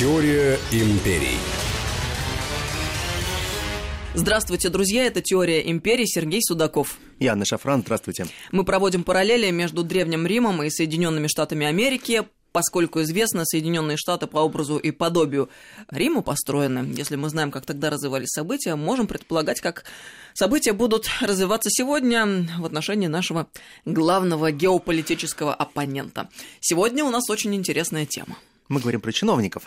Теория империй. Здравствуйте, друзья, это «Теория империи», Сергей Судаков. И Анна Шафран, здравствуйте. Мы проводим параллели между Древним Римом и Соединенными Штатами Америки, поскольку известно, Соединенные Штаты по образу и подобию Рима построены. Если мы знаем, как тогда развивались события, можем предполагать, как события будут развиваться сегодня в отношении нашего главного геополитического оппонента. Сегодня у нас очень интересная тема. Мы говорим про чиновников.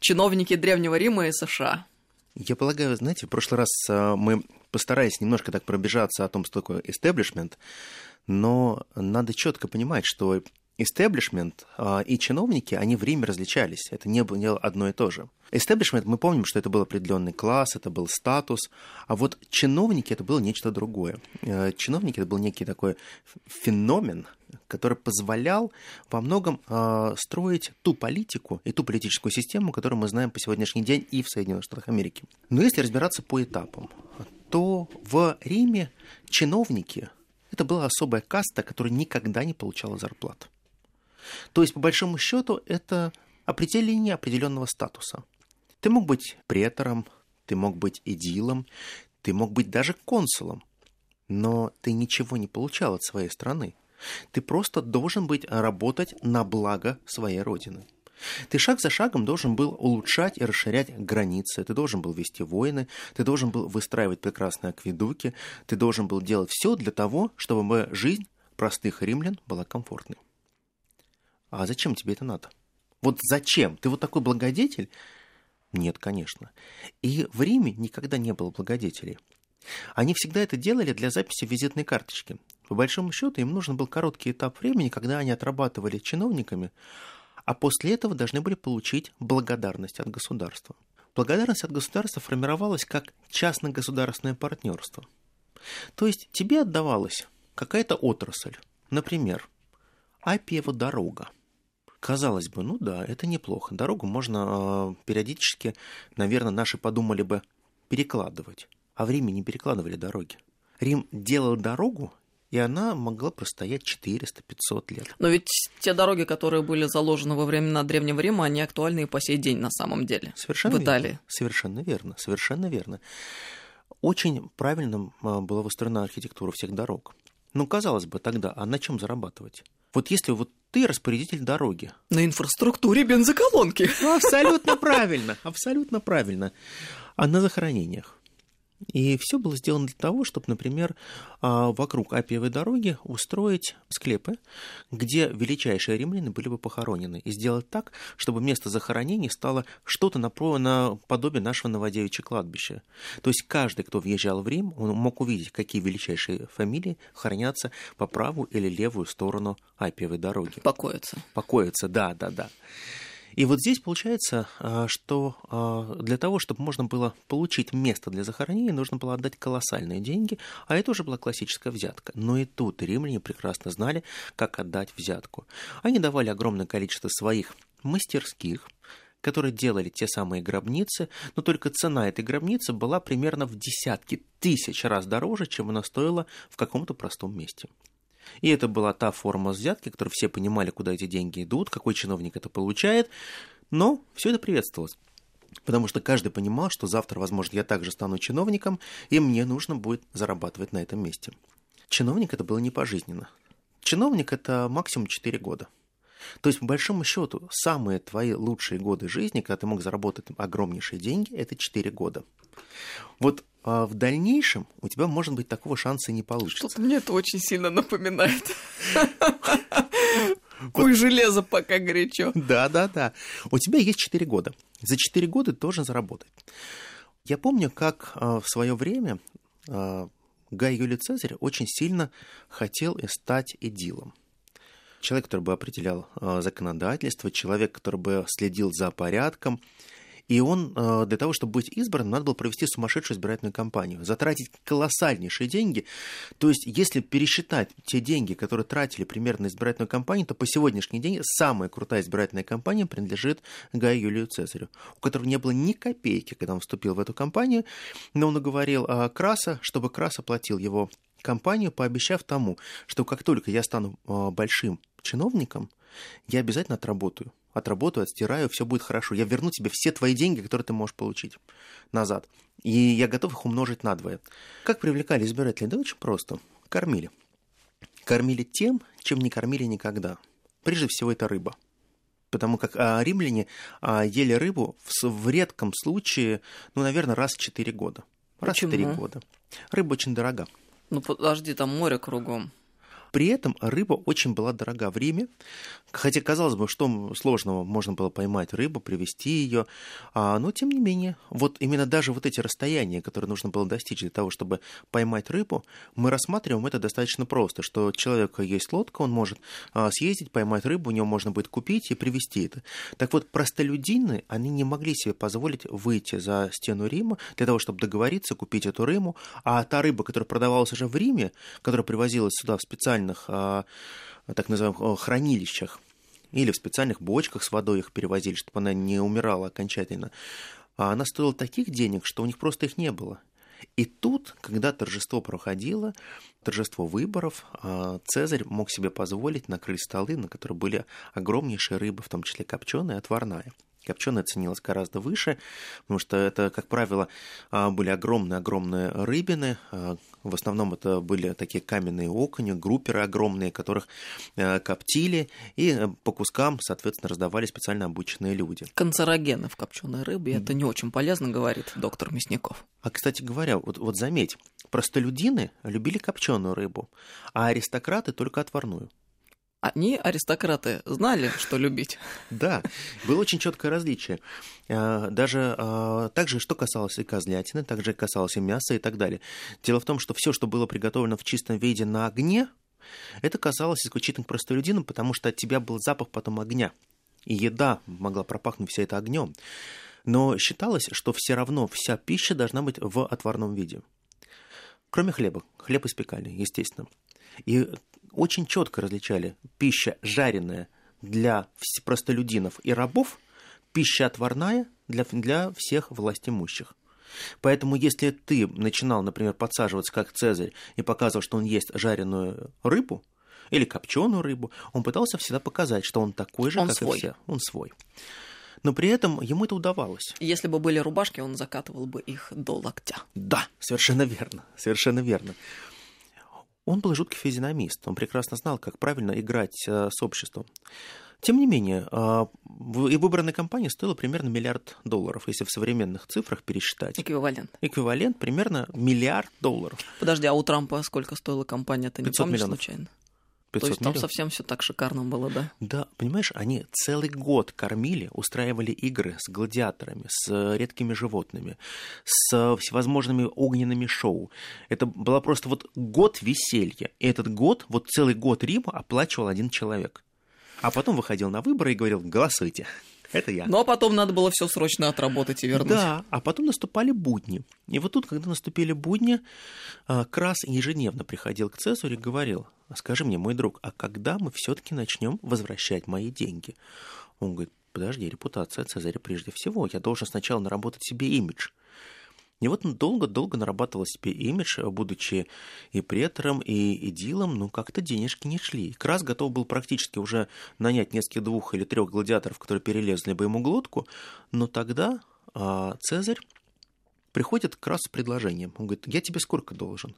Чиновники Древнего Рима и США. Я полагаю, знаете, в прошлый раз а, мы постарались немножко так пробежаться о том, что такое истеблишмент, но надо четко понимать, что истеблишмент а, и чиновники, они в Риме различались. Это не было одно и то же. Истеблишмент, мы помним, что это был определенный класс, это был статус, а вот чиновники это было нечто другое. Э, чиновники это был некий такой феномен, который позволял во многом э, строить ту политику и ту политическую систему, которую мы знаем по сегодняшний день и в Соединенных Штатах Америки. Но если разбираться по этапам, то в Риме чиновники это была особая каста, которая никогда не получала зарплат. То есть, по большому счету, это определение определенного статуса. Ты мог быть претором, ты мог быть идилом, ты мог быть даже консулом, но ты ничего не получал от своей страны. Ты просто должен быть работать на благо своей родины. Ты шаг за шагом должен был улучшать и расширять границы, ты должен был вести войны, ты должен был выстраивать прекрасные акведуки, ты должен был делать все для того, чтобы жизнь простых римлян была комфортной. А зачем тебе это надо? Вот зачем? Ты вот такой благодетель? Нет, конечно. И в Риме никогда не было благодетелей. Они всегда это делали для записи визитной карточки. По большому счету им нужен был короткий этап времени, когда они отрабатывали чиновниками, а после этого должны были получить благодарность от государства. Благодарность от государства формировалась как частно-государственное партнерство. То есть тебе отдавалась какая-то отрасль, например, Апиева дорога – Казалось бы, ну да, это неплохо. Дорогу можно э, периодически, наверное, наши подумали бы перекладывать. А в Риме не перекладывали дороги. Рим делал дорогу, и она могла простоять 400-500 лет. Но ведь те дороги, которые были заложены во времена Древнего Рима, они актуальны и по сей день на самом деле. Совершенно в Италии. Верно. Совершенно верно, совершенно верно. Очень правильно а, была выстроена архитектура всех дорог. Ну, казалось бы, тогда, а на чем зарабатывать? Вот если вот ты распорядитель дороги. На инфраструктуре бензоколонки. Ну, абсолютно правильно, абсолютно правильно. А на захоронениях. И все было сделано для того, чтобы, например, а, вокруг Апиевой дороги устроить склепы, где величайшие римляне были бы похоронены, и сделать так, чтобы место захоронений стало что-то наподобие нашего Новодевичьего кладбища. То есть каждый, кто въезжал в Рим, он мог увидеть, какие величайшие фамилии хранятся по правую или левую сторону Апиевой дороги. Покоятся. Покоятся, да, да, да. И вот здесь получается, а, что а, для того, чтобы можно было получить место для захоронения, нужно было отдать колоссальные деньги, а это уже была классическая взятка. Но и тут римляне прекрасно знали, как отдать взятку. Они давали огромное количество своих мастерских, которые делали те самые гробницы, но только цена этой гробницы была примерно в десятки тысяч раз дороже, чем она стоила в каком-то простом месте. И это была та форма взятки, которую все понимали, куда эти деньги идут, какой чиновник это получает. Но все это приветствовалось. Потому что каждый понимал, что завтра, возможно, я также стану чиновником, и мне нужно будет зарабатывать на этом месте. Чиновник это было не пожизненно. Чиновник это максимум 4 года. То есть, по большому счету, самые твои лучшие годы жизни, когда ты мог заработать огромнейшие деньги, это 4 года. Вот в дальнейшем у тебя, может быть, такого шанса не получится. Что-то мне это очень сильно напоминает. Куй железо, пока горячо. Да, да, да. У тебя есть 4 года. За 4 года ты должен заработать. Я помню, как а, в свое время а, Гай Юлий Цезарь очень сильно хотел стать эдилом. Человек, который бы определял законодательство, человек, который бы следил за порядком, и он э, для того, чтобы быть избранным, надо было провести сумасшедшую избирательную кампанию, затратить колоссальнейшие деньги. То есть, если пересчитать те деньги, которые тратили примерно на избирательную кампанию, то по сегодняшний день самая крутая избирательная кампания принадлежит Гаю Юлию Цезарю, у которого не было ни копейки, когда он вступил в эту кампанию, но он уговорил э, Краса, чтобы Крас оплатил его компанию, пообещав тому, что как только я стану э, большим чиновником, я обязательно отработаю отработаю, отстираю, все будет хорошо. Я верну тебе все твои деньги, которые ты можешь получить назад. И я готов их умножить на двое. Как привлекали избирателей? Да очень просто. Кормили. Кормили тем, чем не кормили никогда. Прежде всего, это рыба. Потому как а, римляне а, ели рыбу в, в редком случае, ну, наверное, раз в 4 года. Раз Почему? в 3 года. Рыба очень дорога. Ну подожди, там море кругом. При этом рыба очень была дорога в Риме. Хотя, казалось бы, что сложного можно было поймать рыбу, привезти ее. А, но, тем не менее, вот именно даже вот эти расстояния, которые нужно было достичь для того, чтобы поймать рыбу, мы рассматриваем это достаточно просто, что у человека есть лодка, он может а, съездить, поймать рыбу, у него можно будет купить и привезти это. Так вот, простолюдины, они не могли себе позволить выйти за стену Рима для того, чтобы договориться, купить эту рыбу, а та рыба, которая продавалась уже в Риме, которая привозилась сюда в специальном специальных, а, так называемых, хранилищах или в специальных бочках с водой их перевозили, чтобы она не умирала окончательно. А она стоила таких денег, что у них просто их не было. И тут, когда торжество проходило, торжество выборов, а, Цезарь мог себе позволить накрыть столы, на которых были огромнейшие рыбы, в том числе копченая, отварная. Копченая ценилась гораздо выше, потому что это, как правило, а, были огромные-огромные рыбины. В основном это были такие каменные окуни, групперы огромные, которых а, коптили, и по кускам, соответственно, раздавали специально обученные люди. Канцерогены в копченой рыбе, это не очень полезно, говорит доктор Мясников. А, кстати говоря, вот, вот заметь, простолюдины любили копченую рыбу, а аристократы только отварную. Они, аристократы, знали, что любить. Да, было очень четкое различие. А, даже а, также, что касалось и козлятины, также касалось и мяса и так далее. Дело в том, что все, что было приготовлено в чистом виде на огне, это касалось исключительно простолюдинам, потому что от тебя был запах потом огня. И еда могла пропахнуть вся это огнем. Но считалось, что все равно вся пища должна быть в отварном виде. Кроме хлеба. Хлеб испекали, естественно. И очень четко различали пища жареная для простолюдинов и рабов, пища отварная для, для всех властимущих. Поэтому, если ты начинал, например, подсаживаться как Цезарь и показывал, что он ест жареную рыбу или копченую рыбу, он пытался всегда показать, что он такой же, он как свой. и все. Он свой. Но при этом ему это удавалось. Если бы были рубашки, он закатывал бы их до локтя. Да, совершенно верно, совершенно верно. Он был жуткий физиономист, он прекрасно знал, как правильно играть э, с обществом. Тем не менее, э, и выбранная компания стоила примерно миллиард долларов, если в современных цифрах пересчитать. Эквивалент. Эквивалент примерно миллиард долларов. Подожди, а у Трампа сколько стоила компания, ты не 500 помнишь миллионов. случайно? 500 То есть там миллионов. совсем все так шикарно было, да? Да, понимаешь, они целый год кормили, устраивали игры с гладиаторами, с редкими животными, с всевозможными огненными шоу. Это было просто вот год веселья. И этот год, вот целый год Рима оплачивал один человек. А потом выходил на выборы и говорил, голосуйте. Это я. Но потом надо было все срочно отработать и вернуть. Да, а потом наступали будни. И вот тут, когда наступили будни, а, Крас ежедневно приходил к Цезарю и говорил, «А скажи мне, мой друг, а когда мы все-таки начнем возвращать мои деньги? Он говорит, подожди, репутация Цезаря прежде всего, я должен сначала наработать себе имидж. И вот он долго-долго нарабатывал себе имидж, будучи и претором, и идилом, но как-то денежки не шли. Крас готов был практически уже нанять несколько двух или трех гладиаторов, которые перелезли бы ему глотку, но тогда а, Цезарь приходит к Красу с предложением. Он говорит, я тебе сколько должен?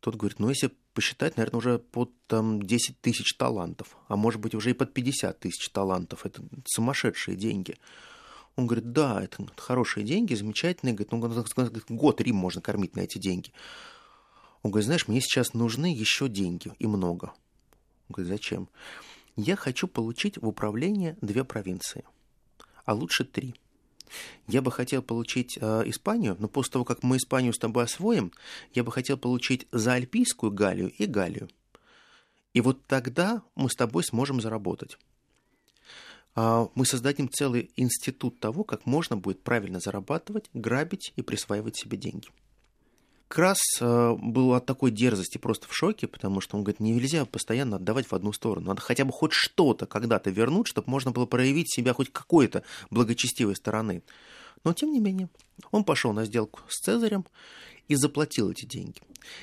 Тот говорит, ну, если посчитать, наверное, уже под там, 10 тысяч талантов, а может быть, уже и под 50 тысяч талантов. Это сумасшедшие деньги. Он говорит, да, это хорошие деньги, замечательные. Говорит, ну, год Рим можно кормить на эти деньги. Он говорит, знаешь, мне сейчас нужны еще деньги, и много. Он говорит, зачем? Я хочу получить в управление две провинции, а лучше три. Я бы хотел получить э, Испанию, но после того, как мы Испанию с тобой освоим, я бы хотел получить Заальпийскую Галлию и Галлию. И вот тогда мы с тобой сможем заработать. А, мы создадим целый институт того, как можно будет правильно зарабатывать, грабить и присваивать себе деньги. Крас э, был от такой дерзости просто в шоке, потому что он говорит, нельзя постоянно отдавать в одну сторону. Надо хотя бы хоть что-то когда-то вернуть, чтобы можно было проявить себя хоть какой-то благочестивой стороны. Но, тем не менее, он пошел на сделку с Цезарем и заплатил эти деньги.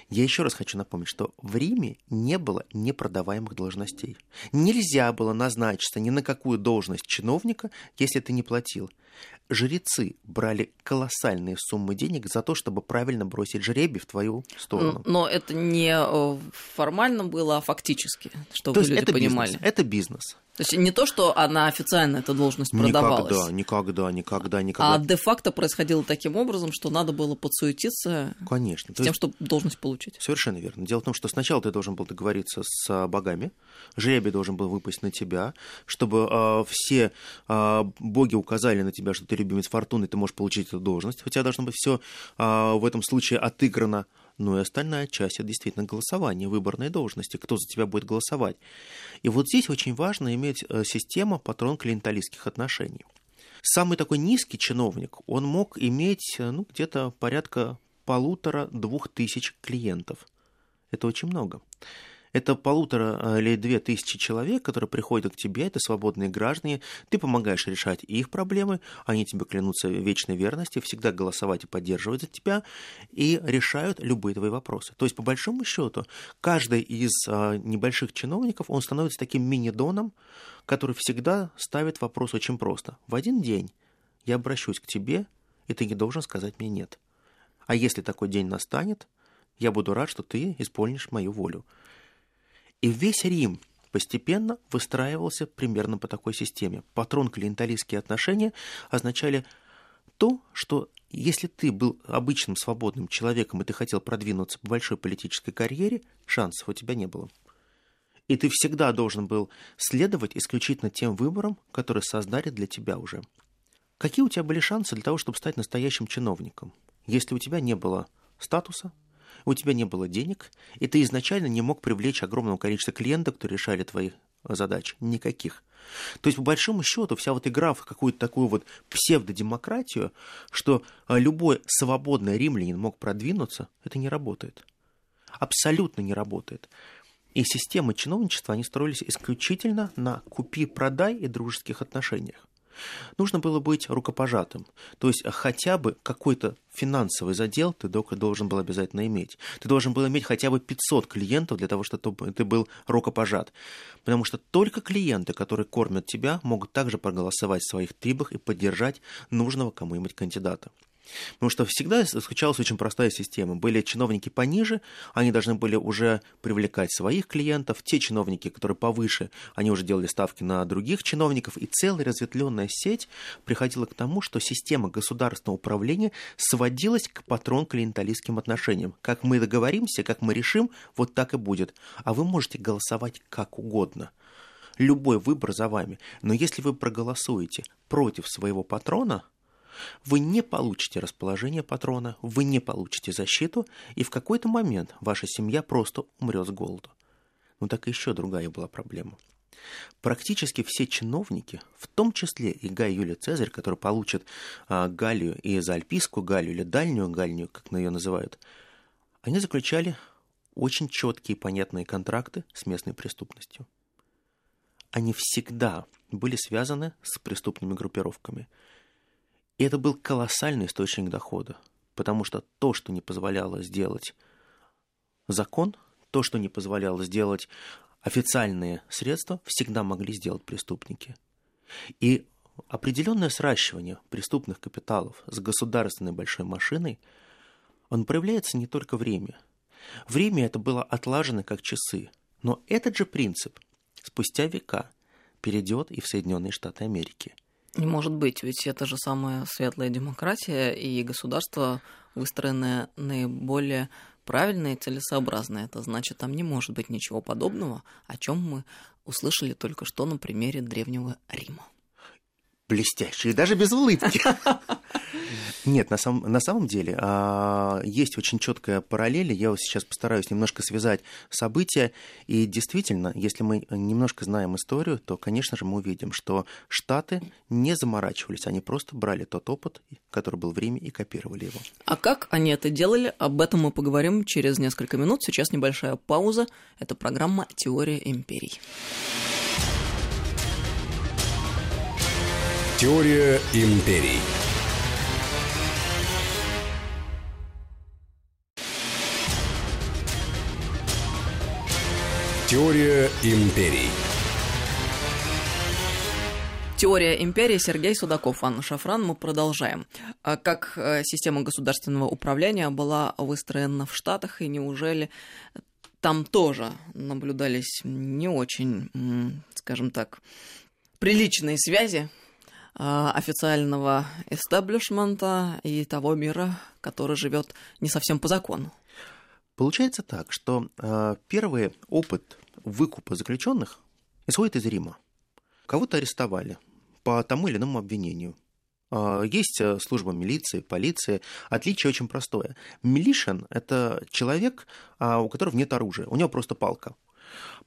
Я еще раз хочу напомнить, что в Риме не было непродаваемых должностей. Нельзя было назначиться ни на какую должность чиновника, если ты не платил. Жрецы брали колоссальные суммы денег за то, чтобы правильно бросить жребий в твою сторону. Но это не э, формально было, а фактически, чтобы то люди это понимали. Бизнес, это бизнес. То есть не то, что она официально эта должность продавалась. Никогда, никогда, никогда, никогда. А де-факто происходило таким образом, что надо было подсуетиться Конечно. с тем, чтобы должность получить. Совершенно верно. Дело в том, что сначала ты должен был договориться с богами, жребий должен был выпасть на тебя, чтобы э, все э, боги указали на тебя, что ты любимец фортуны, ты можешь получить эту должность. У тебя должно быть все э, в этом случае отыграно ну и остальная часть это действительно голосование, выборной должности, кто за тебя будет голосовать. И вот здесь очень важно иметь э, систему патрон-клиенталистских отношений. Самый такой низкий чиновник, он мог иметь э, ну, где-то порядка полутора-двух тысяч клиентов. Это очень много. Это полутора э, или две тысячи человек, которые приходят к тебе, это свободные граждане, ты помогаешь решать их проблемы, они тебе клянутся вечной верности, всегда голосовать и поддерживать за тебя, и решают любые твои вопросы. То есть, по большому счету, каждый из а, небольших чиновников, он становится таким мини-доном, который всегда ставит вопрос очень просто. В один день я обращусь к тебе, и ты не должен сказать мне «нет». А если такой день настанет, я буду рад, что ты исполнишь мою волю. И весь Рим постепенно выстраивался примерно по такой системе. Патрон-клиенталистские отношения означали то, что если ты был обычным свободным человеком и ты хотел продвинуться по большой политической карьере, шансов у тебя не было. И ты всегда должен был следовать исключительно тем выборам, которые создали для тебя уже. Какие у тебя были шансы для того, чтобы стать настоящим чиновником, если у тебя не было статуса, у тебя не было денег, и ты изначально не мог привлечь огромного количества клиентов, кто решали твои задач. Никаких. То есть, по большому счету, вся вот игра в какую-то такую вот псевдодемократию, что а, любой свободный римлянин мог продвинуться, это не работает. Абсолютно не работает. И системы чиновничества, они строились исключительно на купи-продай и дружеских отношениях нужно было быть рукопожатым. То есть хотя бы какой-то финансовый задел ты должен был обязательно иметь. Ты должен был иметь хотя бы 500 клиентов для того, чтобы ты был рукопожат. Потому что только клиенты, которые кормят тебя, могут также проголосовать в своих трибах и поддержать нужного кому-нибудь кандидата. Потому что всегда случалась очень простая система. Были чиновники пониже, они должны были уже привлекать своих клиентов. Те чиновники, которые повыше, они уже делали ставки на других чиновников. И целая разветвленная сеть приходила к тому, что система государственного управления сводилась к патрон-клиенталистским отношениям. Как мы договоримся, как мы решим, вот так и будет. А вы можете голосовать как угодно любой выбор за вами. Но если вы проголосуете против своего патрона, вы не получите расположение патрона, вы не получите защиту, и в какой-то момент ваша семья просто умрет с голоду. Но так и еще другая была проблема. Практически все чиновники, в том числе и Гай Юлий Цезарь, который получит а, Галлию и за Альпийскую Галлию или Дальнюю Галлию, как ее называют, они заключали очень четкие и понятные контракты с местной преступностью. Они всегда были связаны с преступными группировками – и это был колоссальный источник дохода, потому что то, что не позволяло сделать закон, то, что не позволяло сделать официальные средства, всегда могли сделать преступники. И определенное сращивание преступных капиталов с государственной большой машиной, он проявляется не только в Риме. В Риме это было отлажено как часы, но этот же принцип спустя века перейдет и в Соединенные Штаты Америки – не может быть, ведь это же самая светлая демократия и государство, выстроенное наиболее правильное и целесообразное. Это значит, там не может быть ничего подобного, о чем мы услышали только что на примере Древнего Рима блестящие, даже без улыбки. Нет, на, самом на самом деле а, есть очень четкая параллель. Я сейчас постараюсь немножко связать события. И действительно, если мы немножко знаем историю, то, конечно же, мы увидим, что Штаты не заморачивались, они просто брали тот опыт, который был в Риме, и копировали его. А как они это делали, об этом мы поговорим через несколько минут. Сейчас небольшая пауза. Это программа «Теория империй». Теория империй. Теория империй. Теория империи Сергей Судаков, Анна Шафран. Мы продолжаем. А как э, система государственного управления была выстроена в Штатах, и неужели там тоже наблюдались не очень, скажем так, приличные связи официального эстаблишмента и того мира, который живет не совсем по закону. Получается так, что э, первый опыт выкупа заключенных исходит из Рима. Кого-то арестовали, по тому или иному обвинению. А, есть э, служба милиции, полиции. Отличие очень простое. Милишин – это человек, а, у которого нет оружия, у него просто палка.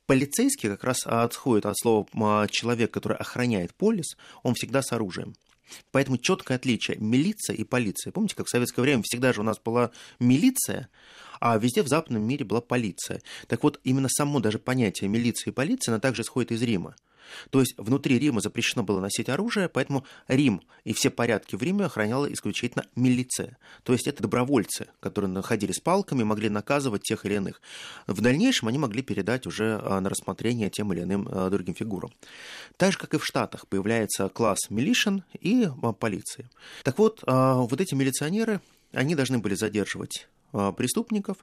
Полицейский как раз отходит от слова а, человек, который охраняет полис, он всегда с оружием. Поэтому четкое отличие милиция и полиция. Помните, как в советское время всегда же у нас была милиция, а везде в западном мире была полиция. Так вот, именно само даже понятие милиции и полиции, оно также исходит из Рима. То есть внутри Рима запрещено было носить оружие, поэтому Рим и все порядки в Риме охраняла исключительно милиция. То есть это добровольцы, которые находили с палками, могли наказывать тех или иных. В дальнейшем они могли передать уже а, на рассмотрение тем или иным а, другим фигурам. Так же, как и в Штатах, появляется класс милишин и а, полиции. Так вот, вот эти милиционеры, они должны были задерживать преступников,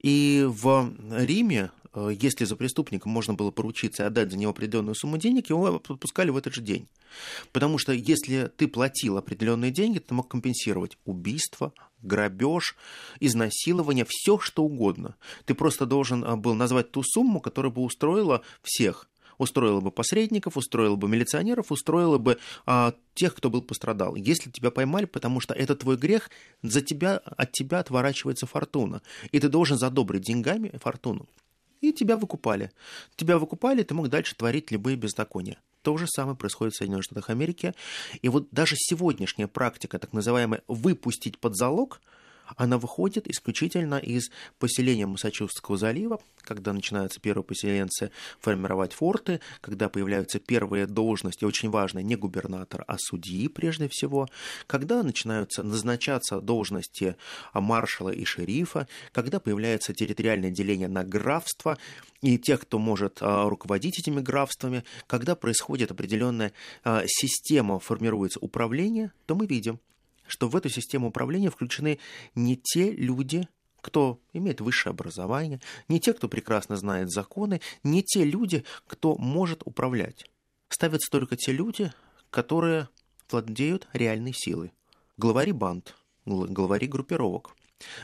и в Риме Э, если за преступником можно было поручиться и отдать за него определенную сумму денег, его отпускали в этот же день. Потому что если ты платил определенные деньги, ты мог компенсировать убийство, грабеж, изнасилование, все что угодно. Ты просто должен э, был назвать ту сумму, которая бы устроила всех устроила бы посредников, устроила бы милиционеров, устроила бы а, тех, кто был пострадал. Если тебя поймали, потому что это твой грех, за тебя, от тебя отворачивается фортуна. И ты должен задобрить деньгами фортуну и тебя выкупали. Тебя выкупали, ты мог дальше творить любые беззакония. То же самое происходит в Соединенных Штатах Америки. И вот даже сегодняшняя практика, так называемая «выпустить под залог», она выходит исключительно из поселения Массачусетского залива, когда начинаются первые поселенцы формировать форты, когда появляются первые должности, очень важные, не губернатор, а судьи прежде всего, когда начинаются назначаться должности маршала и шерифа, когда появляется территориальное деление на графство, и тех, кто может а, руководить этими графствами, когда происходит определенная а, система, формируется управление, то мы видим, что в эту систему управления включены не те люди, кто имеет высшее образование, не те, кто прекрасно знает законы, не те люди, кто может управлять. Ставятся только те люди, которые владеют реальной силой. Главари банд, главари группировок,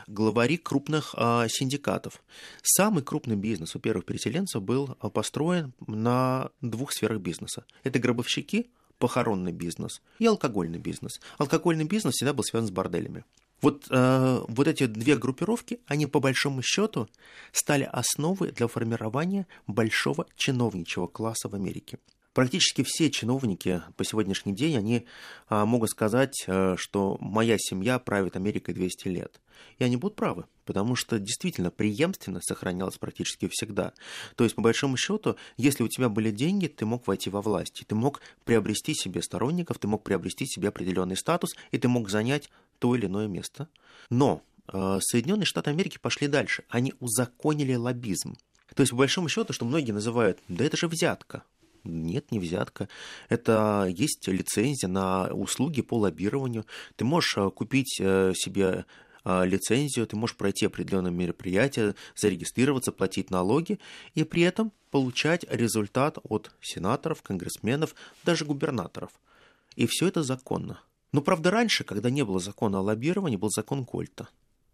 главари крупных а, синдикатов. Самый крупный бизнес у первых переселенцев был а, построен на двух сферах бизнеса. Это гробовщики похоронный бизнес и алкогольный бизнес. Алкогольный бизнес всегда был связан с борделями. Вот, э, вот эти две группировки, они по большому счету стали основой для формирования большого чиновничьего класса в Америке. Практически все чиновники по сегодняшний день, они а, могут сказать, а, что моя семья правит Америкой 200 лет. И они будут правы, потому что действительно преемственность сохранялась практически всегда. То есть, по большому счету, если у тебя были деньги, ты мог войти во власть, ты мог приобрести себе сторонников, ты мог приобрести себе определенный статус, и ты мог занять то или иное место. Но э, Соединенные Штаты Америки пошли дальше. Они узаконили лоббизм. То есть, по большому счету, что многие называют, да это же взятка. Нет, не взятка. Это есть лицензия на услуги по лоббированию. Ты можешь э, купить э, себе э, лицензию, ты можешь пройти определенные мероприятия, зарегистрироваться, платить налоги и при этом получать результат от сенаторов, конгрессменов, даже губернаторов. И все это законно. Но, правда, раньше, когда не было закона о лоббировании, был закон Кольта.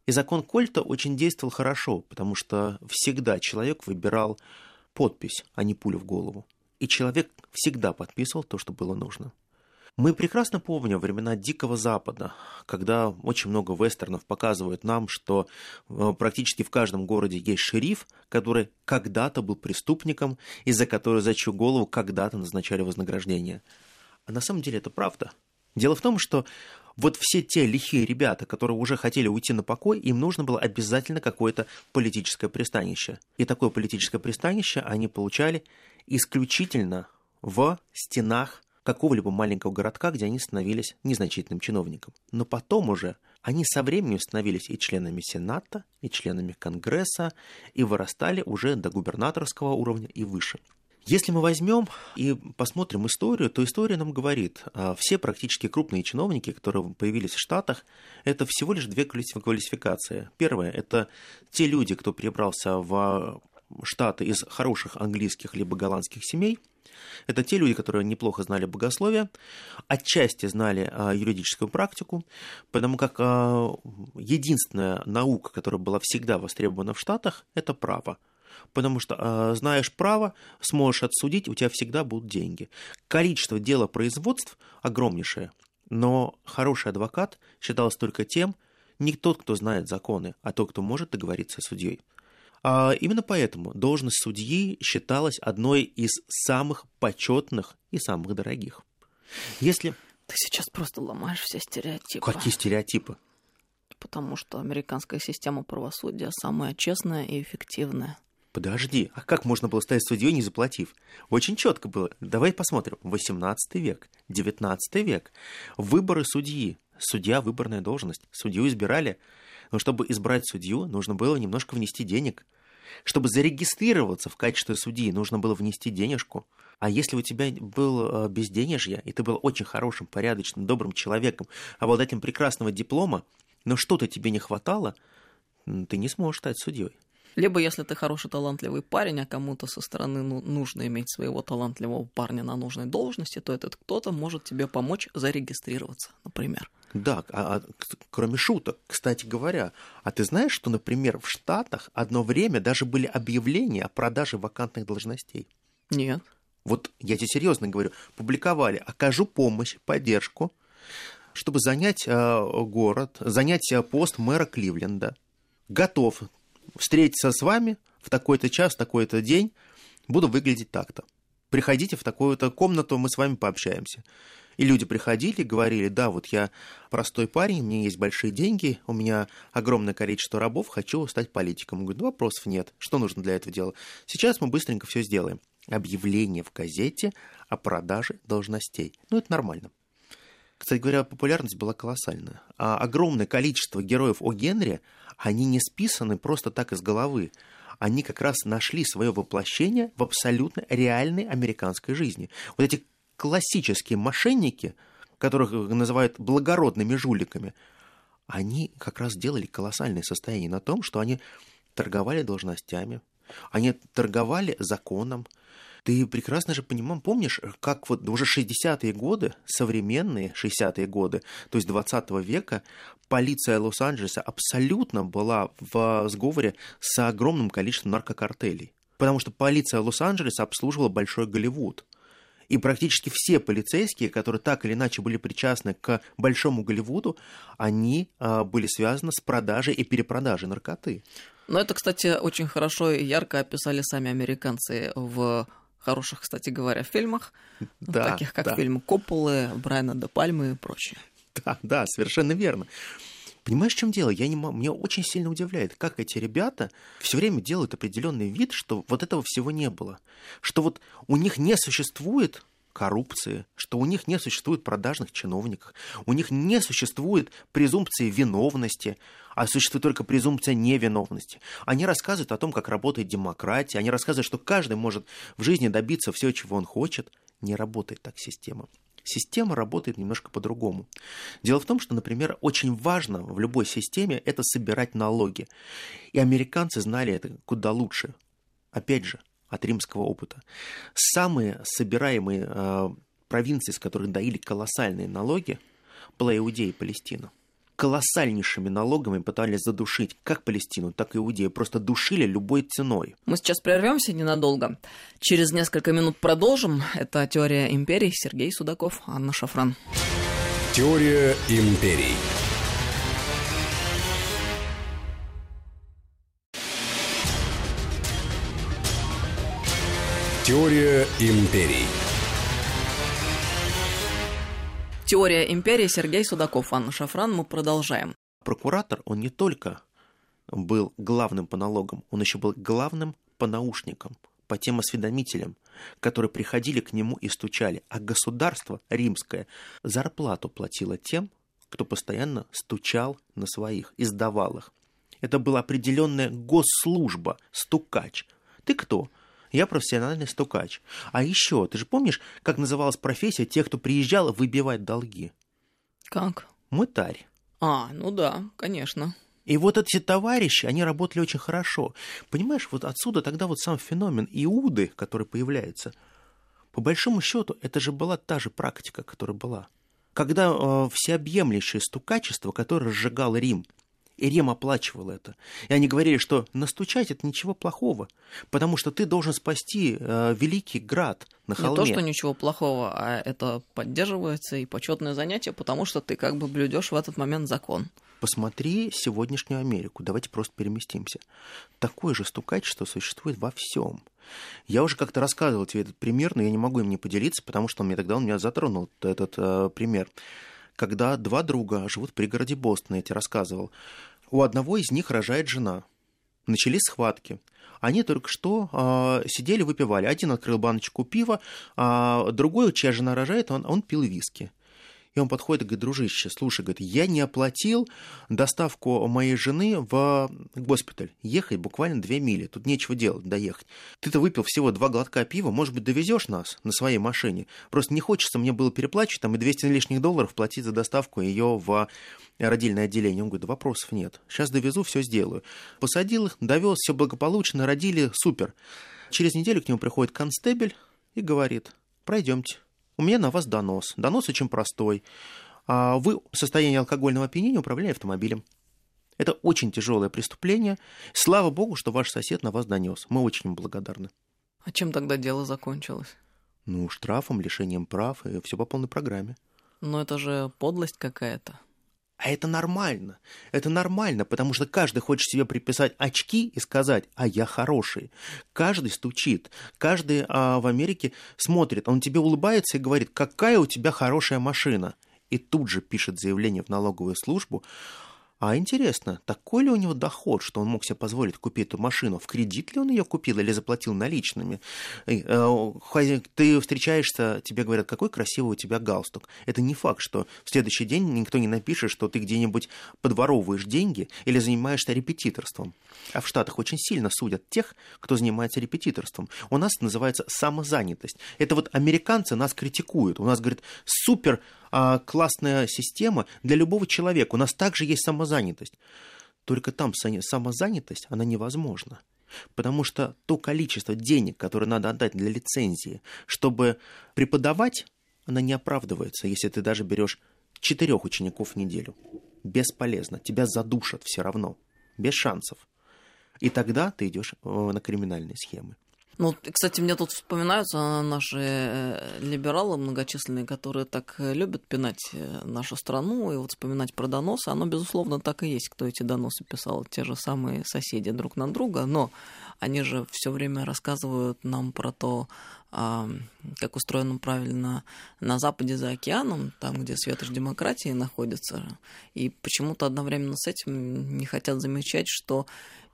И закон Кольта очень действовал хорошо, потому что всегда человек выбирал подпись, а не пулю в голову и человек всегда подписывал то, что было нужно. Мы прекрасно помним времена Дикого Запада, когда очень много вестернов показывают нам, что э, практически в каждом городе есть шериф, который когда-то был преступником, и за который за чью голову когда-то назначали вознаграждение. А на самом деле это правда. Дело в том, что вот все те лихие ребята, которые уже хотели уйти на покой, им нужно было обязательно какое-то политическое пристанище. И такое политическое пристанище они получали исключительно в стенах какого-либо маленького городка, где они становились незначительным чиновником. Но потом уже они со временем становились и членами Сената, и членами Конгресса, и вырастали уже до губернаторского уровня и выше. Если мы возьмем и посмотрим историю, то история нам говорит, а, все практически крупные чиновники, которые появились в Штатах, это всего лишь две квалификации. Первое – это те люди, кто перебрался в Штаты из хороших английских либо голландских семей. Это те люди, которые неплохо знали богословие, отчасти знали а, юридическую практику, потому как а, единственная наука, которая была всегда востребована в Штатах, это право – потому что э, знаешь право, сможешь отсудить, у тебя всегда будут деньги. Количество делопроизводств огромнейшее, но хороший адвокат считался только тем, не тот, кто знает законы, а тот, кто может договориться с судьей. А именно поэтому должность судьи считалась одной из самых почетных и самых дорогих. Если... Ты сейчас просто ломаешь все стереотипы. Какие стереотипы? Потому что американская система правосудия самая честная и эффективная. Подожди, а как можно было стать судьей, не заплатив? Очень четко было. Давай посмотрим. 18 век, 19 век. Выборы судьи. Судья – выборная должность. Судью избирали. Но чтобы избрать судью, нужно было немножко внести денег. Чтобы зарегистрироваться в качестве судьи, нужно было внести денежку. А если у тебя был э, безденежье, и ты был очень хорошим, порядочным, добрым человеком, обладателем прекрасного диплома, но что-то тебе не хватало, ты не сможешь стать судьей. Либо, если ты хороший, талантливый парень, а кому-то со стороны ну, нужно иметь своего талантливого парня на нужной должности, то этот кто-то может тебе помочь зарегистрироваться, например. Да, а, а кроме шуток, кстати говоря, а ты знаешь, что, например, в Штатах одно время даже были объявления о продаже вакантных должностей? Нет. Вот я тебе серьезно говорю, публиковали, окажу помощь, поддержку, чтобы занять э, город, занять э, пост мэра Кливленда. Готов встретиться с вами в такой-то час, такой-то день, буду выглядеть так-то. Приходите в такую-то комнату, мы с вами пообщаемся. И люди приходили, говорили, да, вот я простой парень, у меня есть большие деньги, у меня огромное количество рабов, хочу стать политиком. Говорю, ну, вопросов нет, что нужно для этого делать? Сейчас мы быстренько все сделаем. Объявление в газете о продаже должностей. Ну, это нормально. Кстати говоря, популярность была колоссальная. А огромное количество героев о Генри – они не списаны просто так из головы. Они как раз нашли свое воплощение в абсолютно реальной американской жизни. Вот эти классические мошенники, которых называют благородными жуликами, они как раз делали колоссальное состояние на том, что они торговали должностями, они торговали законом, ты прекрасно же понимаешь, помнишь, как вот уже 60-е годы, современные 60-е годы, то есть 20 века, полиция Лос-Анджелеса абсолютно была в сговоре с огромным количеством наркокартелей. Потому что полиция Лос-Анджелеса обслуживала большой Голливуд. И практически все полицейские, которые так или иначе были причастны к большому Голливуду, они а, были связаны с продажей и перепродажей наркоты. Но это, кстати, очень хорошо и ярко описали сами американцы в хороших, кстати говоря, фильмах, да, таких как да. фильм Копполы, Брайана де Пальмы и прочее. Да, да, совершенно верно. Понимаешь, в чем дело? Я не меня очень сильно удивляет, как эти ребята все время делают определенный вид, что вот этого всего не было. Что вот у них не существует коррупции, что у них не существует продажных чиновников, у них не существует презумпции виновности, а существует только презумпция невиновности. Они рассказывают о том, как работает демократия, они рассказывают, что каждый может в жизни добиться всего, чего он хочет. Не работает так система. Система работает немножко по-другому. Дело в том, что, например, очень важно в любой системе это собирать налоги. И американцы знали это куда лучше. Опять же, от римского опыта. Самые собираемые э, провинции, с которых доили колоссальные налоги, была Иудея и Палестина. Колоссальнейшими налогами пытались задушить как Палестину, так и Иудею. Просто душили любой ценой. Мы сейчас прервемся ненадолго. Через несколько минут продолжим. Это «Теория империй». Сергей Судаков, Анна Шафран. Теория империй. Теория империй. Теория империи Сергей Судаков, Анна Шафран. Мы продолжаем. Прокуратор, он не только был главным по налогам, он еще был главным по наушникам, по тем осведомителям, которые приходили к нему и стучали. А государство римское зарплату платило тем, кто постоянно стучал на своих, издавал их. Это была определенная госслужба, стукач. Ты кто? Я профессиональный стукач. А еще, ты же помнишь, как называлась профессия тех, кто приезжал выбивать долги? Как? Мытарь. А, ну да, конечно. И вот эти товарищи, они работали очень хорошо. Понимаешь, вот отсюда тогда вот сам феномен Иуды, который появляется. По большому счету, это же была та же практика, которая была. Когда э, всеобъемлющее стукачество, которое сжигал Рим, и Рим оплачивал это. И они говорили, что настучать это ничего плохого, потому что ты должен спасти э, великий град на холме. Не то, что ничего плохого, а это поддерживается и почетное занятие, потому что ты как бы блюдешь в этот момент закон. Посмотри сегодняшнюю Америку. Давайте просто переместимся. Такое же стукачество существует во всем. Я уже как-то рассказывал тебе этот пример, но я не могу им не поделиться, потому что он мне тогда он меня затронул, этот э, пример когда два друга живут в пригороде Бостона, я тебе рассказывал. У одного из них рожает жена. Начались схватки. Они только что э, сидели, выпивали. Один открыл баночку пива, а другой, чья жена рожает, он, он пил виски. И он подходит и говорит, дружище, слушай, говорит, я не оплатил доставку моей жены в госпиталь. Ехать буквально две мили. Тут нечего делать, доехать. Ты-то выпил всего два глотка пива, может быть, довезешь нас на своей машине. Просто не хочется мне было переплачивать там и 200 лишних долларов платить за доставку ее в родильное отделение. Он говорит, да вопросов нет. Сейчас довезу, все сделаю. Посадил их, довез, все благополучно, родили, супер. Через неделю к нему приходит констебель и говорит, пройдемте у меня на вас донос. Донос очень простой. А вы в состоянии алкогольного опьянения управляли автомобилем. Это очень тяжелое преступление. Слава богу, что ваш сосед на вас донес. Мы очень ему благодарны. А чем тогда дело закончилось? Ну, штрафом, лишением прав и все по полной программе. Но это же подлость какая-то. А это нормально. Это нормально, потому что каждый хочет себе приписать очки и сказать, а я хороший. Каждый стучит. Каждый а, в Америке смотрит. Он тебе улыбается и говорит, какая у тебя хорошая машина. И тут же пишет заявление в налоговую службу, а интересно, такой ли у него доход, что он мог себе позволить купить эту машину? В кредит ли он ее купил или заплатил наличными? Э, ты встречаешься, тебе говорят, какой красивый у тебя галстук. Это не факт, что в следующий день никто не напишет, что ты где-нибудь подворовываешь деньги или занимаешься репетиторством. А в Штатах очень сильно судят тех, кто занимается репетиторством. У нас называется самозанятость. Это вот американцы нас критикуют. У нас, говорят, супер а, классная система для любого человека. У нас также есть самозанятость. Только там самозанятость, она невозможна. Потому что то количество денег, которое надо отдать для лицензии, чтобы преподавать, она не оправдывается, если ты даже берешь четырех учеников в неделю. Бесполезно. Тебя задушат все равно. Без шансов. И тогда ты идешь э, на криминальные схемы. Ну, кстати, мне тут вспоминаются наши э, либералы многочисленные, которые так э, любят пинать э, нашу страну и вот вспоминать про доносы. Оно, безусловно, так и есть, кто эти доносы писал, те же самые соседи друг на друга, но они же все время рассказывают нам про то, а, как устроено правильно на Западе за океаном, там, где светоч демократии находится, и почему-то одновременно с этим не хотят замечать, что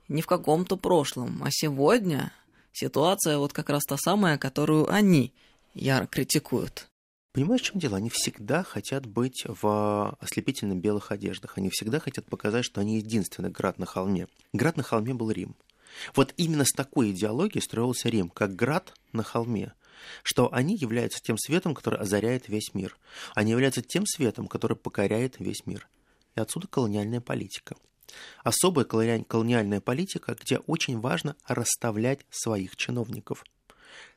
не в каком-то прошлом, а сегодня ситуация вот как раз та самая, которую они яро критикуют. Понимаешь, в чем дело? Они всегда хотят быть в ослепительно белых одеждах. Они всегда хотят показать, что они единственный град на холме. Град на холме был Рим. Вот именно с такой идеологией строился Рим, как град на холме что они являются тем светом, который озаряет весь мир. Они являются тем светом, который покоряет весь мир. И отсюда колониальная политика. Особая колониальная политика, где очень важно расставлять своих чиновников.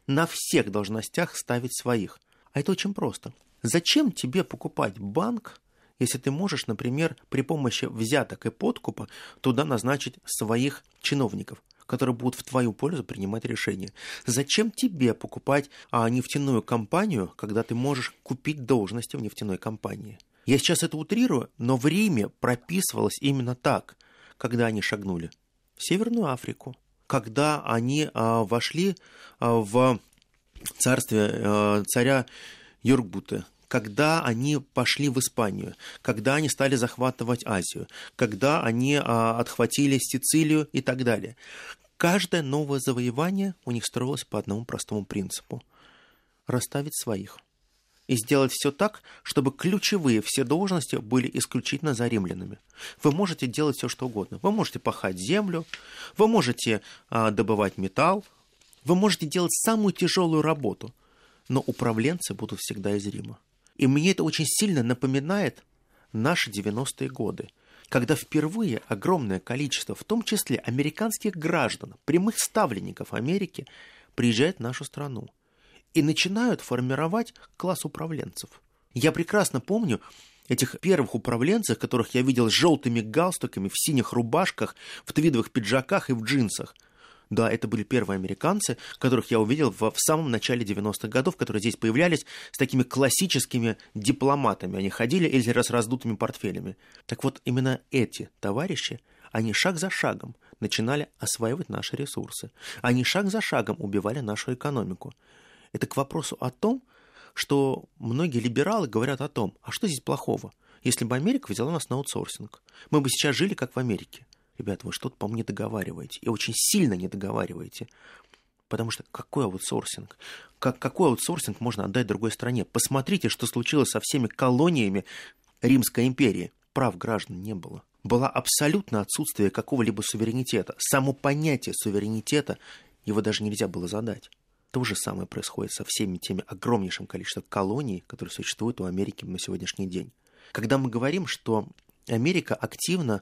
На всех должностях ставить своих. А это очень просто. Зачем тебе покупать банк, если ты можешь, например, при помощи взяток и подкупа туда назначить своих чиновников, которые будут в твою пользу принимать решения. Зачем тебе покупать а, нефтяную компанию, когда ты можешь купить должности в нефтяной компании? Я сейчас это утрирую, но в Риме прописывалось именно так, когда они шагнули в Северную Африку, когда они а, вошли а, в царствие а, царя Юргута, когда они пошли в Испанию, когда они стали захватывать Азию, когда они а, отхватили Сицилию и так далее. Каждое новое завоевание у них строилось по одному простому принципу – расставить своих – и сделать все так, чтобы ключевые все должности были исключительно за римлянами. Вы можете делать все, что угодно. Вы можете пахать землю, вы можете а, добывать металл, вы можете делать самую тяжелую работу, но управленцы будут всегда из Рима. И мне это очень сильно напоминает наши 90-е годы, когда впервые огромное количество, в том числе американских граждан, прямых ставленников Америки, приезжает в нашу страну и начинают формировать класс управленцев. Я прекрасно помню этих первых управленцев, которых я видел с желтыми галстуками, в синих рубашках, в твидовых пиджаках и в джинсах – да, это были первые американцы, которых я увидел в, в самом начале 90-х годов, которые здесь появлялись с такими классическими дипломатами. Они ходили или раз раздутыми портфелями. Так вот, именно эти товарищи, они шаг за шагом начинали осваивать наши ресурсы. Они шаг за шагом убивали нашу экономику. Это к вопросу о том, что многие либералы говорят о том, а что здесь плохого, если бы Америка взяла нас на аутсорсинг? Мы бы сейчас жили как в Америке. Ребята, вы что-то, по-моему, не договариваете. И очень сильно не договариваете. Потому что какой аутсорсинг? Как, какой аутсорсинг можно отдать другой стране? Посмотрите, что случилось со всеми колониями Римской империи. Прав граждан не было. Было абсолютно отсутствие какого-либо суверенитета. Само понятие суверенитета, его даже нельзя было задать. То же самое происходит со всеми теми огромнейшим количеством колоний, которые существуют у Америки на сегодняшний день. Когда мы говорим, что Америка активно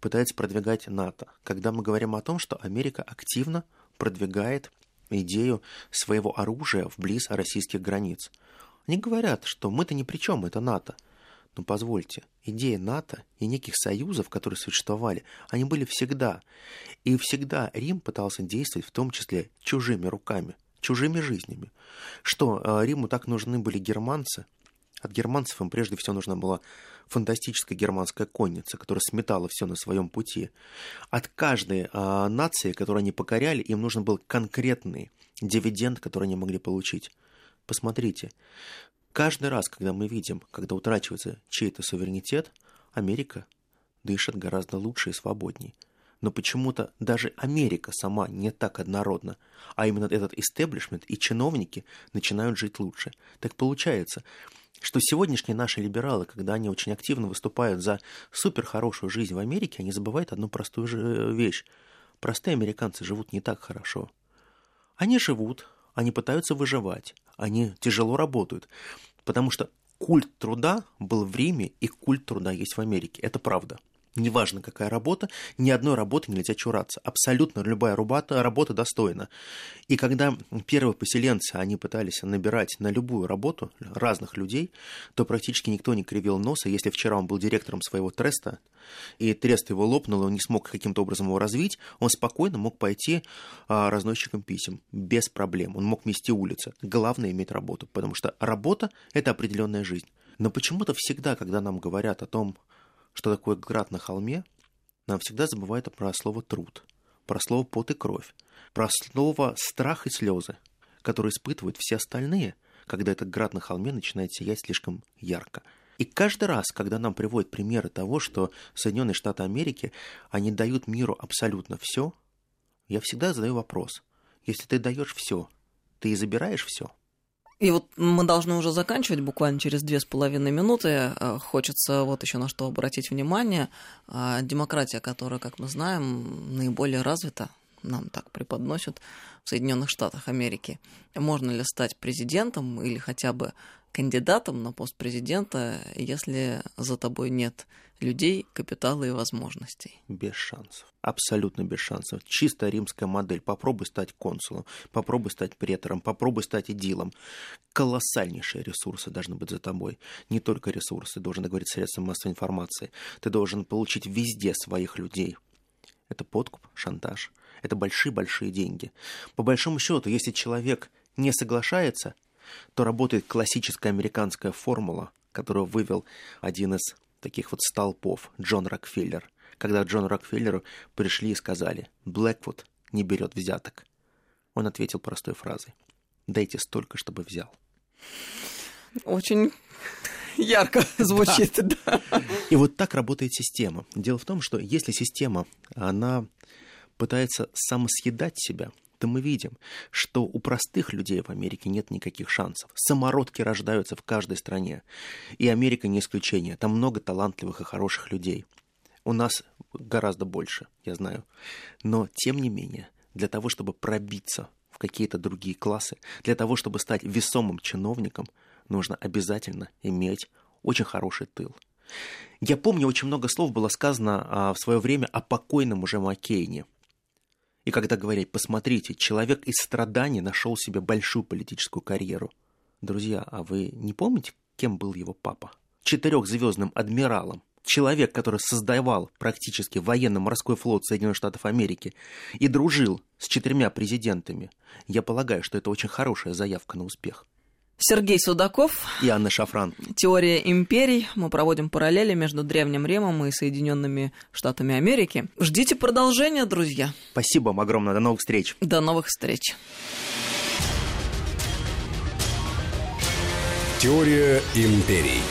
пытается продвигать НАТО, когда мы говорим о том, что Америка активно продвигает идею своего оружия вблизи российских границ. Они говорят, что мы-то ни при чем, это НАТО. Но позвольте, идея НАТО и неких союзов, которые существовали, они были всегда. И всегда Рим пытался действовать в том числе чужими руками, чужими жизнями. Что, э, Риму так нужны были германцы? От германцев им прежде всего нужна была фантастическая германская конница, которая сметала все на своем пути. От каждой а, нации, которую они покоряли, им нужен был конкретный дивиденд, который они могли получить. Посмотрите, каждый раз, когда мы видим, когда утрачивается чей-то суверенитет, Америка дышит гораздо лучше и свободнее. Но почему-то даже Америка сама не так однородна, а именно этот истеблишмент и чиновники начинают жить лучше. Так получается, что сегодняшние наши либералы, когда они очень активно выступают за супер хорошую жизнь в Америке, они забывают одну простую же э, вещь. Простые американцы живут не так хорошо. Они живут, они пытаются выживать, они тяжело работают, потому что культ труда был в Риме, и культ труда есть в Америке. Это правда. Неважно, какая работа, ни одной работы нельзя чураться. Абсолютно любая работа, работа достойна. И когда первые поселенцы, они пытались набирать на любую работу разных людей, то практически никто не кривил носа. Если вчера он был директором своего треста, и трест его лопнул, и он не смог каким-то образом его развить, он спокойно мог пойти а, разносчиком писем, без проблем. Он мог мести улицы. Главное иметь работу, потому что работа – это определенная жизнь. Но почему-то всегда, когда нам говорят о том, что такое град на холме, нам всегда забывают про слово «труд», про слово «пот и кровь», про слово «страх и слезы», которые испытывают все остальные, когда этот град на холме начинает сиять слишком ярко. И каждый раз, когда нам приводят примеры того, что Соединенные Штаты Америки, они дают миру абсолютно все, я всегда задаю вопрос. Если ты даешь все, ты и забираешь все. И вот мы должны уже заканчивать буквально через две с половиной минуты. Э, хочется вот еще на что обратить внимание. А, демократия, которая, как мы знаем, наиболее развита, нам так преподносят в Соединенных Штатах Америки. Можно ли стать президентом или хотя бы кандидатом на пост президента, если за тобой нет людей, капитала и возможностей. Без шансов. Абсолютно без шансов. Чисто римская модель. Попробуй стать консулом, попробуй стать претором, попробуй стать идилом. Колоссальнейшие ресурсы должны быть за тобой. Не только ресурсы, должен говорить средством массовой информации. Ты должен получить везде своих людей. Это подкуп, шантаж. Это большие-большие деньги. По большому счету, если человек не соглашается, то работает классическая американская формула, которую вывел один из таких вот столпов, Джон Рокфеллер. Когда Джон Рокфеллеру пришли и сказали, Блэквуд не берет взяток. Он ответил простой фразой, дайте столько, чтобы взял. Очень ярко звучит, да. И вот так работает система. Дело в том, что если система, она пытается самосъедать себя, то мы видим, что у простых людей в Америке нет никаких шансов. Самородки рождаются в каждой стране. И Америка не исключение. Там много талантливых и хороших людей. У нас гораздо больше, я знаю. Но, тем не менее, для того, чтобы пробиться в какие-то другие классы, для того, чтобы стать весомым чиновником, нужно обязательно иметь очень хороший тыл. Я помню, очень много слов было сказано а, в свое время о покойном уже Маккейне. И когда говорят, посмотрите, человек из страданий нашел себе большую политическую карьеру. Друзья, а вы не помните, кем был его папа? Четырехзвездным адмиралом. Человек, который создавал практически военно-морской флот Соединенных Штатов Америки и дружил с четырьмя президентами. Я полагаю, что это очень хорошая заявка на успех. Сергей Судаков. И Анна Шафран. Теория империй. Мы проводим параллели между Древним Римом и Соединенными Штатами Америки. Ждите продолжения, друзья. Спасибо вам огромное. До новых встреч. До новых встреч. Теория империй.